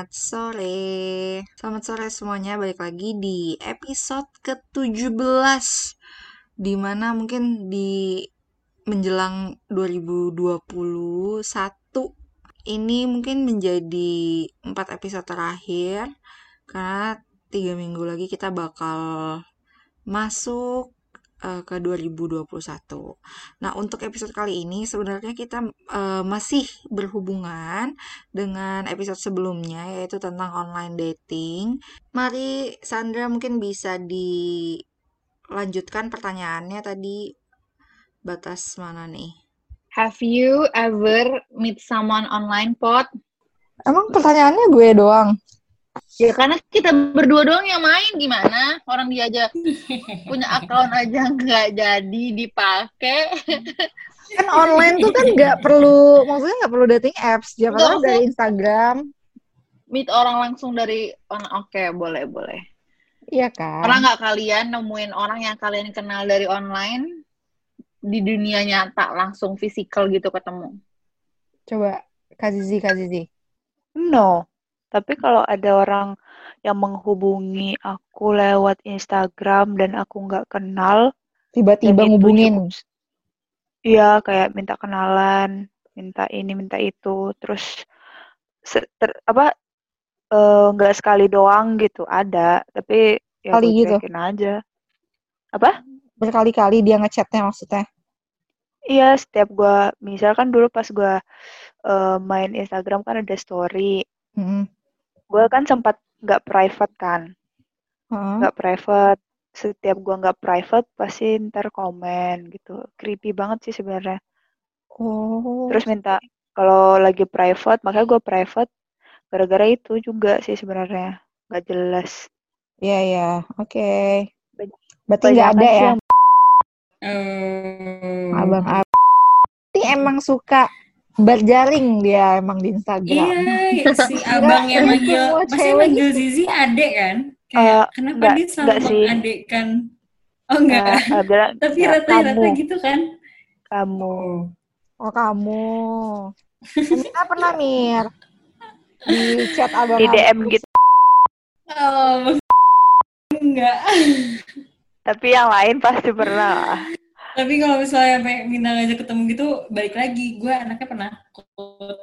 Selamat sore. Selamat sore semuanya, balik lagi di episode ke-17 Di mana mungkin di menjelang 2021 Ini mungkin menjadi 4 episode terakhir Karena 3 minggu lagi kita bakal masuk uh, ke 2021. Nah, untuk episode kali ini sebenarnya kita uh, masih berhubungan dengan episode sebelumnya yaitu tentang online dating. Mari Sandra mungkin bisa dilanjutkan pertanyaannya tadi batas mana nih? Have you ever meet someone online, Pot? Emang pertanyaannya gue doang? Ya karena kita berdua doang yang main gimana? Orang dia aja punya akun aja nggak jadi dipakai. kan online tuh kan nggak perlu, maksudnya nggak perlu dating apps, jangan dari Instagram. Meet orang langsung dari oke okay, boleh boleh. Iya kan. Pernah nggak kalian nemuin orang yang kalian kenal dari online di dunia nyata langsung fisikal gitu ketemu? Coba Kazizi Kazizi. No. Tapi kalau ada orang yang menghubungi aku lewat Instagram dan aku nggak kenal, tiba-tiba ngubungin. Iya, kayak minta kenalan, minta ini, minta itu, terus ter, apa eh, nggak uh, sekali doang gitu ada, tapi ya Kali gitu. aja. Apa? Berkali-kali dia ngechatnya maksudnya? Iya, setiap gua misalkan dulu pas gua uh, main Instagram kan ada story. -hmm gue kan sempat nggak private kan. Nggak hmm. private. Setiap gue nggak private pasti ntar komen gitu. Creepy banget sih sebenarnya. Oh. Terus minta kalau lagi private makanya gue private. Gara-gara itu juga sih sebenarnya. Nggak jelas. Iya yeah, iya. Yeah. oke. Okay. berarti nggak ada ya? um... abang abang. Berarti emang suka berjaring dia emang di Instagram. Iya, si abang yang manggil, pasti manggil Zizi adek kan? Kayak, uh, kenapa enggak, dia selalu mengadekkan? Oh enggak, uh, uh, tapi rata-rata gitu kan? Kamu. Oh kamu. Kita pernah Mir di chat abang di DM gitu. Oh, enggak. Tapi yang lain pasti pernah tapi kalau misalnya minta ngajak ketemu gitu balik lagi. Gue anaknya pernah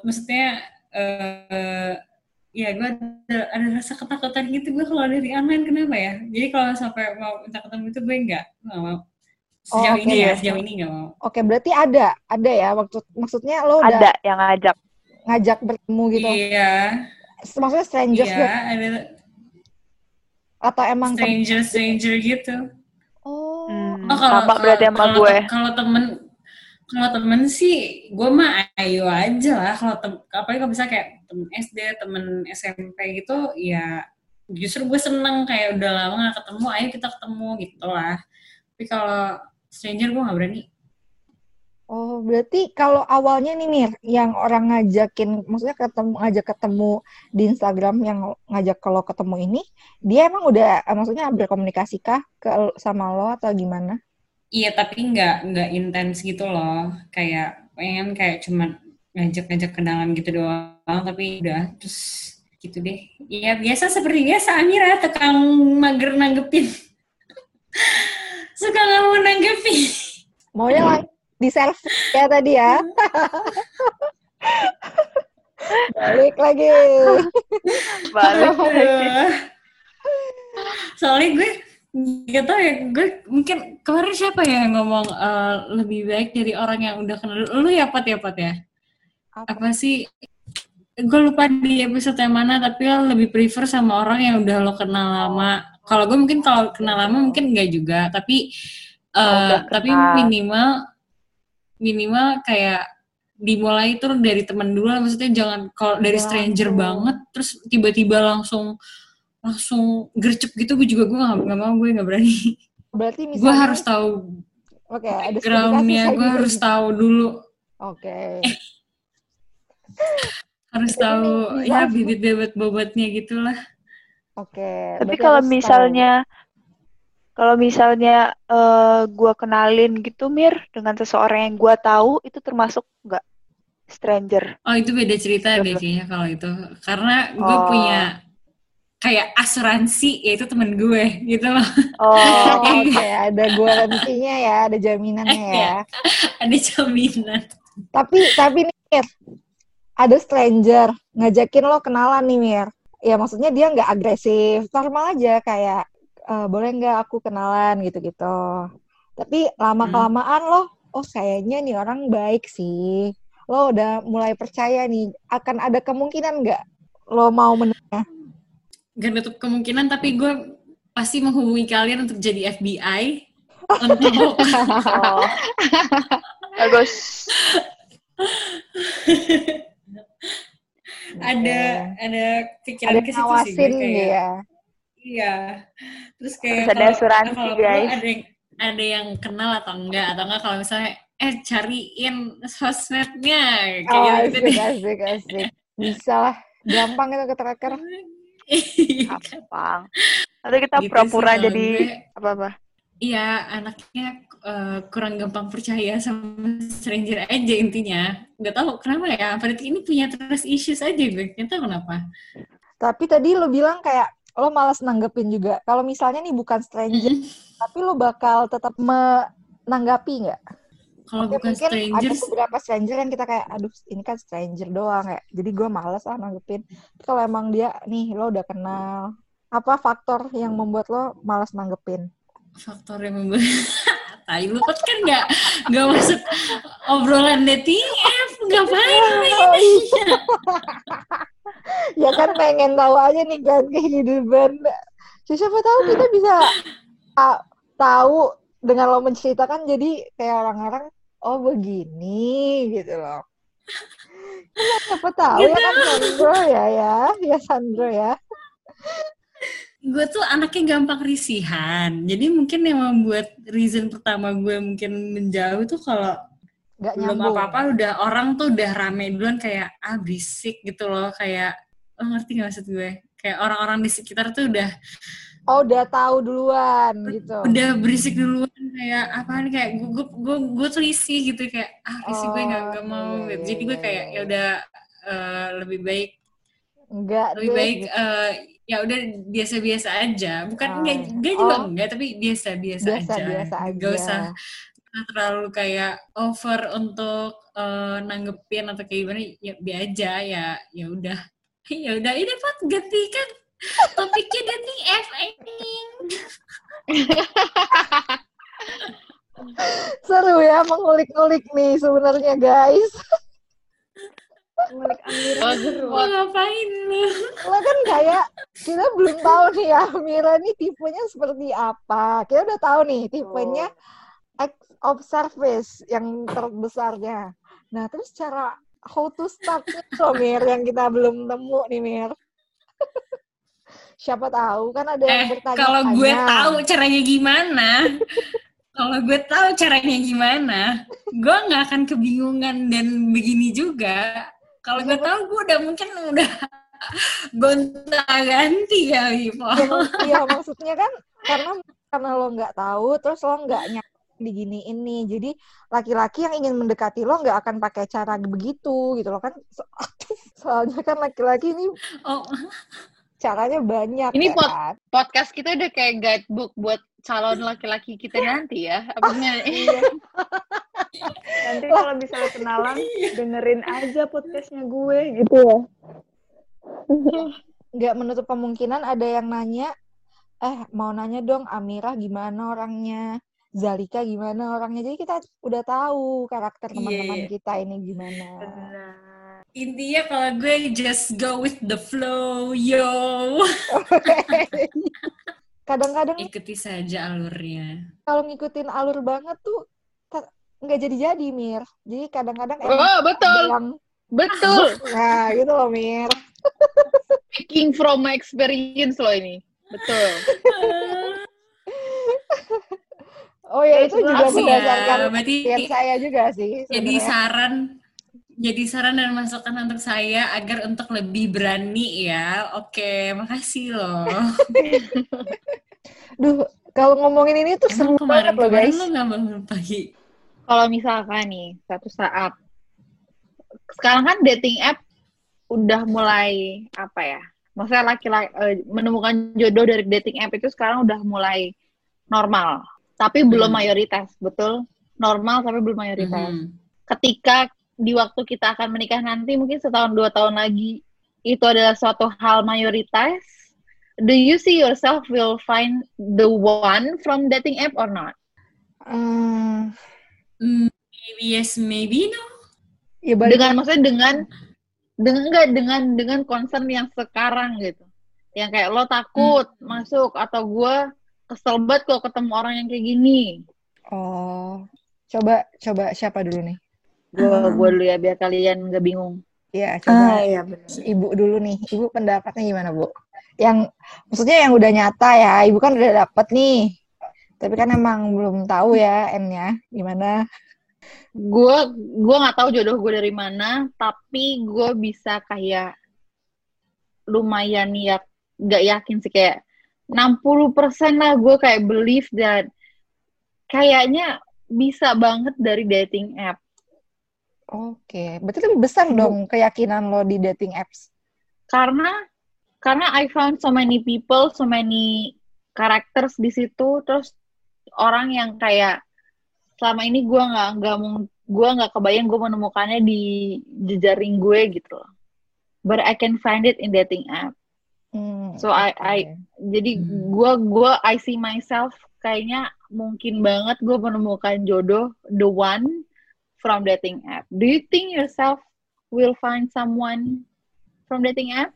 maksudnya uh, ya gue ada, ada rasa ketakutan gitu. Gue kalau dari online kenapa ya? Jadi kalau sampai mau minta ketemu itu gue enggak nggak mau. Sejauh oh, okay. ini ya sejauh ini nggak mau. Oke okay, berarti ada ada ya? Waktu maksudnya lo udah ada yang ngajak. ngajak bertemu gitu? Iya. Maksudnya strangers iya, ada atau emang stranger stranger gitu oh, kalau, sama berarti sama kalau, gue. Kalau temen kalau temen sih gue mah ayo aja lah. Kalau tem apalagi kalau bisa kayak temen SD temen SMP gitu ya justru gue seneng kayak udah lama gak ketemu ayo kita ketemu gitu lah. Tapi kalau stranger gue gak berani Oh, berarti kalau awalnya nih Mir, yang orang ngajakin, maksudnya ketemu ngajak ketemu di Instagram yang ngajak kalau ketemu ini, dia emang udah, maksudnya berkomunikasi kah ke sama lo atau gimana? Iya, tapi nggak nggak intens gitu loh, kayak pengen kayak cuma ngajak-ngajak kenalan gitu doang, tapi udah terus gitu deh. Iya biasa seperti biasa Amira tukang mager nanggepin. Suka nggak mau nanggepin. Maunya lang di selfie ya tadi ya. Balik lagi. Balik lagi. Soalnya gue gak tau ya, gue mungkin kemarin siapa ya yang ngomong uh, lebih baik dari orang yang udah kenal lu ya Pat ya Pat ya? Apa, Apa sih? Gue lupa di episode yang mana, tapi lo lebih prefer sama orang yang udah lo kenal lama. Kalau gue mungkin kalau kenal lama mungkin enggak juga, tapi uh, tapi minimal minimal kayak dimulai itu dari teman dulu maksudnya jangan kalau dari stranger ya, banget terus tiba-tiba langsung langsung gercep gitu gue juga gue gak, gak mau gue gak berani. Berarti misalnya gue harus tahu oke okay, backgroundnya gue harus tahu dulu. Oke. Okay. harus tahu ya bibit-bibit bobotnya gitulah oke okay, tapi kalau misalnya tahu kalau misalnya uh, eh, gue kenalin gitu Mir dengan seseorang yang gue tahu itu termasuk nggak? stranger. Oh itu beda cerita deh kayaknya kalau itu. Karena gue oh. punya kayak asuransi yaitu temen gue gitu loh. Oh oke okay. ada garansinya ya, ada jaminannya ya. ada jaminan. Tapi tapi nih ada stranger ngajakin lo kenalan nih Mir. Ya maksudnya dia nggak agresif, normal aja kayak e, boleh nggak aku kenalan gitu-gitu. Tapi lama kelamaan hmm. lo, oh kayaknya nih orang baik sih. Lo udah mulai percaya nih, akan ada kemungkinan nggak lo mau menanya? Gak nutup kemungkinan, tapi gue pasti menghubungi kalian untuk jadi FBI. untuk oh. bagus ada ada pikiran ke situ sih kayak ya. Iya terus kayak ada asuransi kalau guys ada yang ada yang kenal atau enggak atau enggak kalau misalnya eh cariin sosmednya kayak oh, gitu asik, asik, asik. bisa lah gampang itu ke tracker gampang nanti kita gitu pura-pura jadi apa-apa Iya, anaknya uh, kurang gampang percaya sama stranger aja intinya. Gak tahu kenapa ya. Berarti ini punya trust issues aja gue. Gak tahu kenapa. Tapi tadi lo bilang kayak lo malas nanggepin juga. Kalau misalnya nih bukan stranger, tapi lo bakal tetap menanggapi nggak? Kalau bukan mungkin stranger, ada beberapa stranger yang kita kayak, aduh ini kan stranger doang ya. Jadi gue males lah nanggepin. Kalau emang dia nih lo udah kenal, apa faktor yang membuat lo malas nanggepin? faktor yang membuat tai lu kan nggak nggak masuk obrolan DTF ngapain oh, iya. ya kan pengen tahu aja nih kan kehidupan siapa tahu kita bisa uh, tahu dengan lo menceritakan jadi kayak orang-orang oh begini gitu loh ya, siapa tahu gitu. ya kan. Sandro ya ya ya Sandro ya gue tuh anaknya gampang risihan. Jadi mungkin yang membuat reason pertama gue mungkin menjauh tuh kalau Gak belum apa-apa udah orang tuh udah rame duluan kayak ah berisik gitu loh kayak lo oh, ngerti gak maksud gue? Kayak orang-orang di sekitar tuh udah oh udah tahu duluan gitu. udah berisik duluan kayak apa nih? Kayak gue gue gue, risih gitu kayak ah risih oh, gue gak, gak mau iya, gitu. jadi gue kayak ya udah uh, lebih baik enggak lebih deh, baik gitu. uh, ya udah biasa-biasa aja. Bukan oh. enggak, enggak juga oh. enggak tapi biasa-biasa aja. Biasa aja. gak usah terlalu kayak over untuk uh, nanggepin atau kayak gimana ya biasa aja ya ya udah ya udah ini pak ganti kan topiknya ganti F ending seru ya mengulik-ulik nih sebenarnya guys ngulik Amira Mau ngapain lu? Lo kan kayak kita belum tahu nih ya Amira nih tipenya seperti apa. Kita udah tahu nih tipenya oh. Of service yang terbesarnya. Nah terus cara how to start loh Mir yang kita belum nemu nih Mir. Siapa tahu kan ada yang eh, bertanya. Kalau gue tahu caranya gimana, kalau gue tahu caranya gimana, gue nggak akan kebingungan dan begini juga. Kalau gue tahu gue udah mungkin udah gonta ganti ya Vivo. Iya, maksudnya kan karena karena lo nggak tahu terus lo nggak nyak di gini ini jadi laki-laki yang ingin mendekati lo nggak akan pakai cara begitu gitu lo kan so, soalnya kan laki-laki ini oh. caranya banyak ini ya pod kan? podcast kita udah kayak guidebook buat calon laki-laki kita nanti ya. Abisnya iya. nanti kalau misalnya kenalan dengerin aja podcastnya gue gitu. Ya nggak menutup kemungkinan ada yang nanya eh mau nanya dong Amirah gimana orangnya Zalika gimana orangnya. Jadi kita udah tahu karakter iya. teman-teman yeah. kita ini gimana. Intinya kalau gue just go with the flow yo. Kadang-kadang ikuti saja alurnya. kalau ngikutin alur banget tuh nggak jadi-jadi mir. Jadi kadang-kadang oh betul. yang... betul. Nah gitu loh mir. Speaking from my experience loh ini. Betul oh ya itu juga berdasarkan ya, berarti saya juga sih sebenernya. jadi saran jadi saran dan masukan untuk saya agar untuk lebih berani ya. Oke, makasih loh. Duh, kalau ngomongin ini tuh seru banget loh guys. Kemarin lo bangun pagi? Kalau misalkan nih, satu saat sekarang kan dating app udah mulai apa ya? Maksudnya laki-laki uh, menemukan jodoh dari dating app itu sekarang udah mulai normal, tapi hmm. belum mayoritas, betul? Normal tapi belum mayoritas. Hmm. Ketika di waktu kita akan menikah nanti mungkin setahun dua tahun lagi itu adalah suatu hal mayoritas do you see yourself will find the one from dating app or not um, maybe yes maybe no ya, dengan maksudnya dengan dengan enggak dengan dengan concern yang sekarang gitu yang kayak lo takut hmm. masuk atau gue kesel banget kalau ketemu orang yang kayak gini oh coba coba siapa dulu nih gue uh. gue dulu ya biar kalian nggak bingung Iya, coba ah, ya, ibu dulu nih. Ibu pendapatnya gimana, Bu? Yang maksudnya yang udah nyata ya, ibu kan udah dapet nih. Tapi kan emang belum tahu ya N-nya gimana. Gue gue nggak tahu jodoh gue dari mana, tapi gue bisa kayak lumayan ya nggak yakin sih kayak 60% lah gue kayak believe that kayaknya bisa banget dari dating app Oke, berarti lebih besar dong keyakinan lo di dating apps. Karena karena I found so many people, so many characters di situ, terus orang yang kayak selama ini gue nggak nggak gue nggak kebayang gue menemukannya di jejaring gue gitu. But I can find it in dating app. Hmm, so I I jadi gue hmm. gue I see myself kayaknya mungkin banget gue menemukan jodoh the one from dating app. Do you think yourself will find someone from dating app?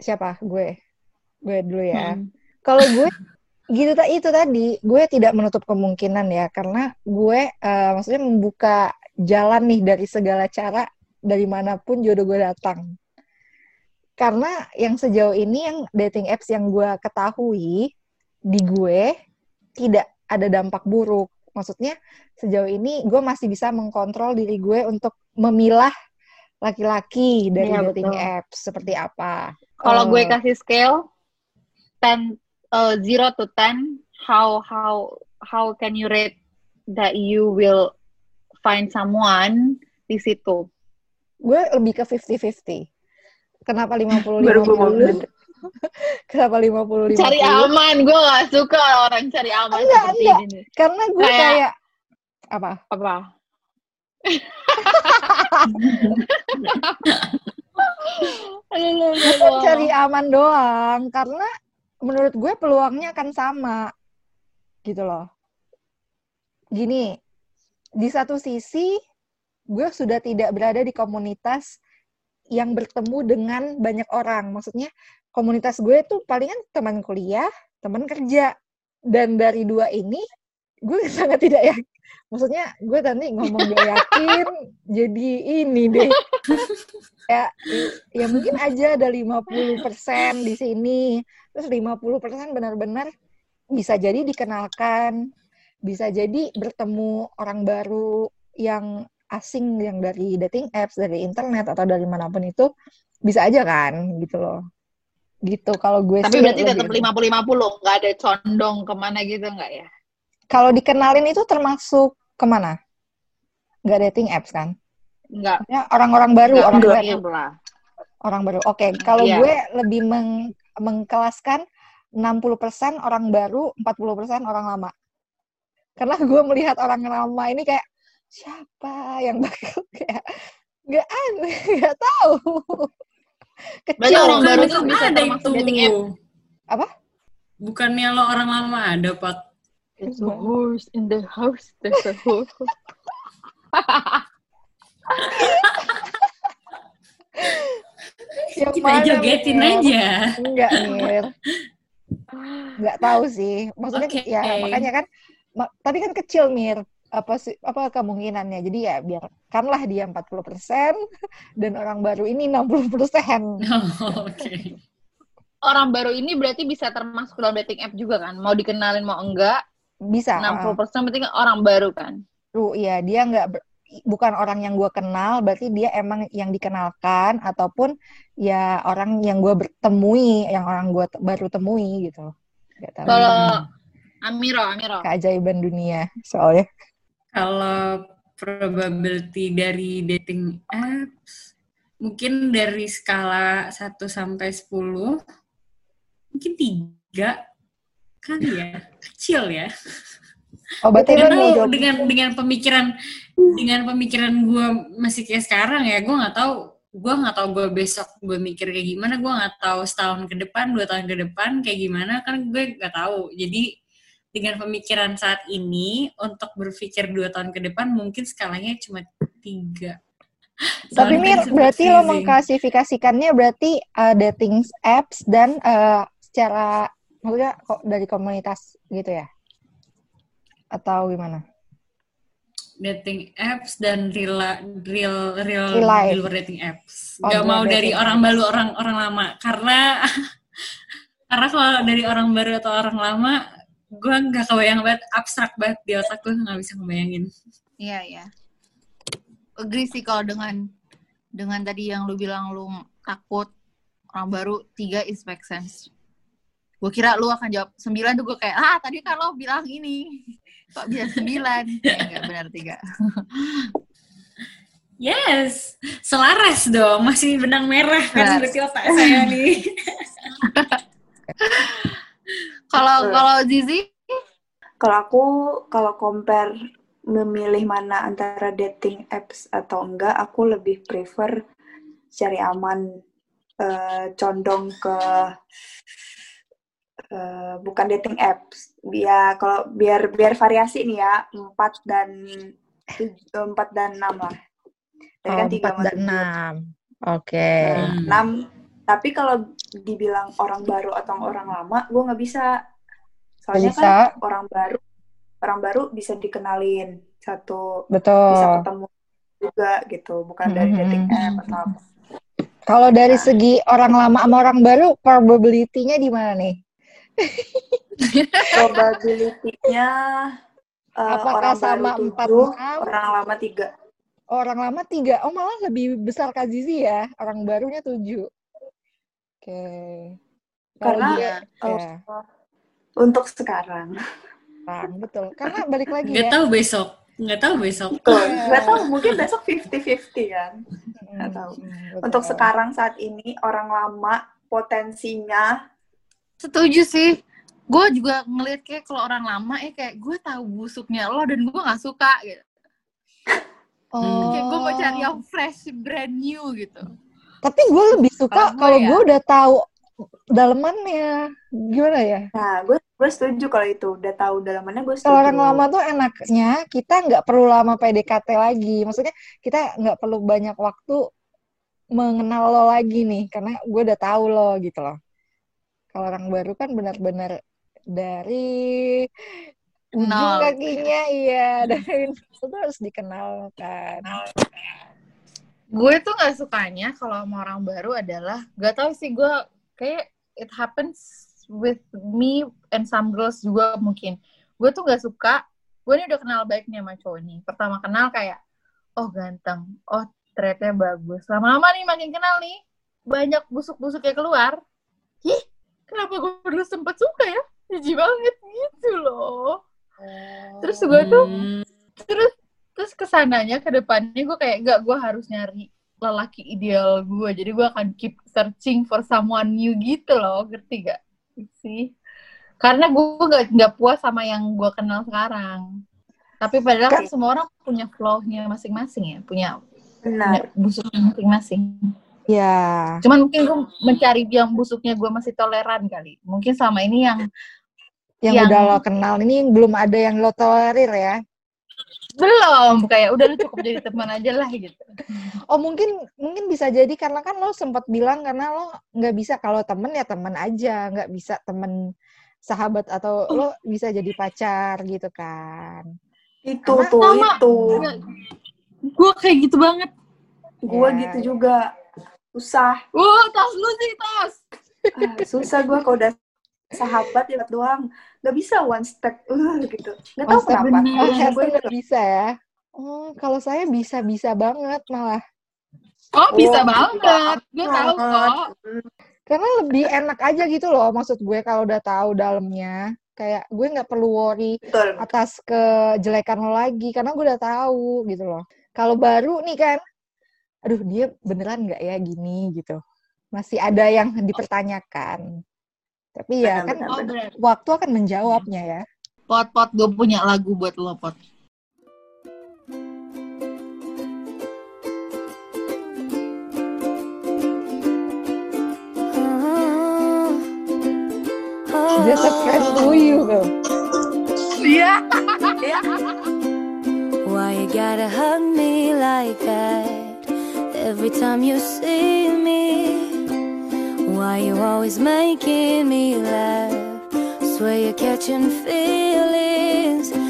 Siapa? Gue. Gue dulu ya. Hmm. Kalau gue gitu tak itu tadi, gue tidak menutup kemungkinan ya karena gue uh, maksudnya membuka jalan nih dari segala cara dari mana pun jodoh gue datang. Karena yang sejauh ini yang dating apps yang gue ketahui di gue tidak ada dampak buruk maksudnya sejauh ini gue masih bisa mengkontrol diri gue untuk memilah laki-laki dari ya, dating betul. apps seperti apa. Kalau uh, gue kasih scale 10 uh, 0 to 10 how how how can you rate that you will find someone di situ? Gue lebih ke 50-50. Kenapa 50-50? Kenapa 50 50? Cari aman, gue gak suka orang cari aman enggak, seperti enggak. ini. Karena gue kayak, kayak apa? Apa? Bukan cari aman doang, karena menurut gue peluangnya akan sama, gitu loh. Gini, di satu sisi gue sudah tidak berada di komunitas yang bertemu dengan banyak orang. Maksudnya komunitas gue tuh palingan teman kuliah, teman kerja. Dan dari dua ini, gue sangat tidak ya. Maksudnya gue tadi ngomong gak yakin, jadi ini deh. ya, ya mungkin aja ada 50% di sini. Terus 50% benar-benar bisa jadi dikenalkan, bisa jadi bertemu orang baru yang asing yang dari dating apps, dari internet atau dari mana pun itu bisa aja kan gitu loh. Gitu. Kalau gue tapi berarti tetap lima puluh lima puluh nggak ada condong ke mana gitu nggak ya? Kalau dikenalin itu termasuk ke mana? Nggak dating apps kan? Nggak. Ya orang-orang baru nggak, orang baru. orang baru. Oke okay. kalau yeah. gue lebih meng mengkelaskan 60% orang baru 40% orang lama. Karena gue melihat orang lama ini kayak siapa yang bakal kayak nggak aneh nggak tahu Kecil. Berarti orang baru tuh bisa ada itu. dating app. Apa? Bukannya lo orang lama ada, Pak? There's a horse in the house. There's a horse. Kita jogetin Mir? aja. Enggak, Mir. Enggak tahu sih. Maksudnya okay. ya makanya kan tapi kan kecil, Mir apa sih apa kemungkinannya. Jadi ya biarkanlah dia 40% dan orang baru ini 60%. Oh, Oke. Okay. Orang baru ini berarti bisa termasuk dalam dating app juga kan? Mau dikenalin mau enggak? Bisa. 60% uh. berarti kan orang baru kan? Lu iya, dia enggak bukan orang yang gue kenal, berarti dia emang yang dikenalkan ataupun ya orang yang gue bertemui, yang orang gue baru temui gitu. Kalau Amiro, Amiro. Keajaiban dunia soalnya. Kalau probability dari dating apps mungkin dari skala 1 sampai 10 mungkin tiga kali ya. Kecil ya. Oh, berarti karena lo lo dengan dengan pemikiran dengan pemikiran gue masih kayak sekarang ya gue nggak tahu gue nggak tahu gue besok gue mikir kayak gimana gue nggak tahu setahun ke depan dua tahun ke depan kayak gimana kan gue nggak tahu. Jadi dengan pemikiran saat ini untuk berpikir dua tahun ke depan mungkin skalanya cuma tiga Tapi Mir, sempet berarti lo mengklasifikasikannya berarti uh, dating apps dan uh, secara maksudnya kok dari komunitas gitu ya? Atau gimana? dating apps dan real real real Real di luar dating apps. Oh, Gak mau dari orang baru orang orang lama karena karena kalau dari orang baru atau orang lama gue nggak kebayang banget abstrak banget di otak gue nggak bisa ngebayangin. Iya, iya. Agree sih kalau dengan dengan tadi yang lu bilang lu takut orang baru tiga is make sense. Gue kira lu akan jawab sembilan tuh gue kayak ah tadi kan lo bilang ini kok bisa sembilan? Ya, enggak benar tiga. Yes, selaras dong, masih benang merah kan berarti otak saya nih. Kalau kalau Zizi Kalau aku, kalau compare memilih mana antara dating apps atau enggak, aku lebih prefer cari aman, eh, condong ke eh, bukan dating apps. Ya, kalau biar biar variasi nih ya, 4 dan tuj- eh, 4 dan 6 lah. Tadi Oh, kan tiga 4 sama dan tujuh. 6. Oke. Hmm. 6. Tapi kalau dibilang orang baru atau orang lama, gue nggak bisa. Soalnya bisa, kan orang baru, orang baru bisa dikenalin satu, bisa betul. ketemu juga gitu, bukan dari dating app atau apa. Kalau dari Nah. segi orang lama sama orang baru, probability-nya di mana nih? Probability-nya eh, Apakah orang sama empat 7, enam? orang lama 3. Orang lama tiga, oh malah lebih besar Kak Zizi ya, orang barunya tujuh. Oke. Kalau Karena, gue, eh, ya, Untuk sekarang. Bang, betul. Karena balik lagi Nggak ya. tahu besok, nggak tahu besok. Nggak tahu, mungkin besok 50-50 kan. nggak tahu. betul. Untuk sekarang saat ini, orang lama potensinya setuju sih. Gue juga ngeliat kayak kalau orang lama ya kayak gue tahu busuknya lo dan gue nggak suka gitu. Oh. Kayak gue mau cari yang fresh, brand new gitu. Tapi gue lebih suka Kalau ya- gue udah tahu dalemannya. Gimana ya? Nah, gue gue setuju kalau itu udah tahu dalamannya gue setuju. Kalau orang lama tuh enaknya kita nggak perlu lama PDKT lagi. Maksudnya kita nggak perlu banyak waktu mengenal lo lagi nih, karena gue udah tahu lo gitu loh. Kalau orang baru kan benar-benar dari ujung Nol. kakinya, iya dari itu harus dikenalkan. Gue tuh nggak sukanya kalau sama orang baru adalah gak tau sih gue kayak it happens with me and some girls juga mungkin. Gue tuh nggak suka. Gue ini udah kenal baik nih sama cowok nih. Pertama kenal kayak oh ganteng, oh threadnya bagus. Lama-lama nih makin kenal nih banyak busuk-busuknya keluar. Ih, kenapa gue dulu sempet suka ya? Jijik banget gitu loh. Terus gue tuh Hmm. Ke sananya ke depannya gue kayak gak gue harus nyari lelaki ideal gue jadi gue akan keep searching for someone new gitu loh. Ngerti gak sih. Karena gue gak, nggak puas sama yang gue kenal sekarang. Tapi padahal kan semua orang punya flow-nya masing-masing ya. Punya, punya benar. busuknya masing-masing. Ya, cuman mungkin gue mencari yang busuknya gue masih toleran kali. Mungkin sama ini yang yang, Yang- udah lo kenal ini belum ada yang lo tolerir ya. Belum kayak udah lu cukup jadi teman aja lah gitu Oh mungkin mungkin bisa jadi karena kan lo sempat bilang karena lo nggak bisa kalau temen ya temen aja nggak bisa temen sahabat atau lo bisa jadi pacar gitu kan. Itu Karena tuh, sama. itu. gue kayak gitu banget Gue Ya, gitu juga. Susah. Wah, tas lu sih, tas. Ah, susah gue kalau udah sahabat lihat doang. Nggak bisa one step. Uh, gitu. Nggak tahu kenapa. Oh, gue nggak bisa ya. Oh kalau saya oh, oh, bisa bisa banget malah. Oh bisa oh, banget. Gue tahu kok. Karena lebih enak aja gitu loh maksud gue kalau udah tahu dalamnya. Kayak gue nggak perlu worry Betul. atas kejelekan lo lagi karena gue udah tahu gitu loh. Kalau baru nih kan aduh dia beneran nggak ya gini gitu. Masih ada yang dipertanyakan. Tapi iya, ya kan, kan oh, waktu akan menjawabnya iya. ya. Pot-pot gue punya lagu buat lo pot. Dia fresh to you tuh. Why you gotta hug me like that Every time you see Why you always making me laugh? Swear you're catching feelings.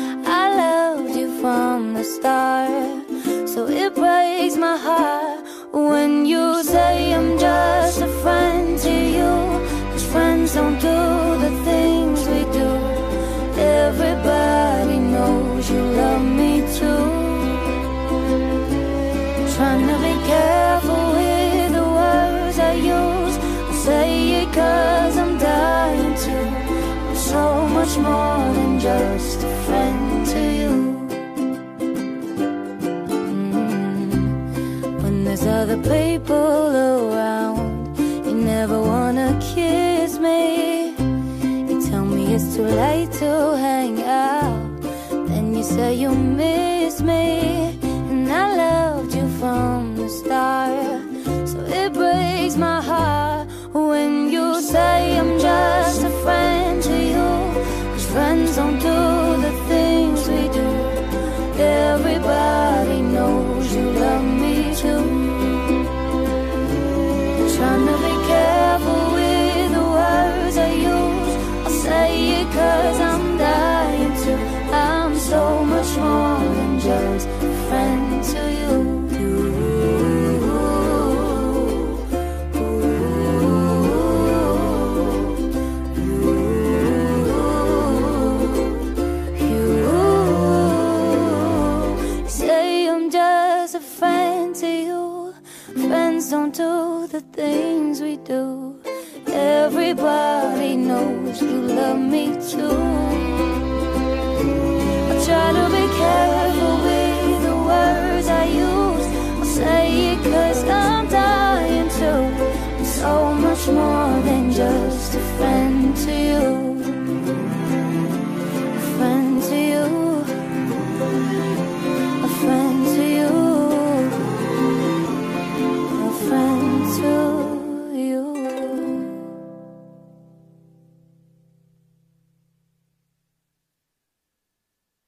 dangerous. a friend to you. Friends don't do the things we do. Everybody knows you love me too. I try to be careful with the words I use. I say it cause I'm dying too. I'm so much more than just a friend to you.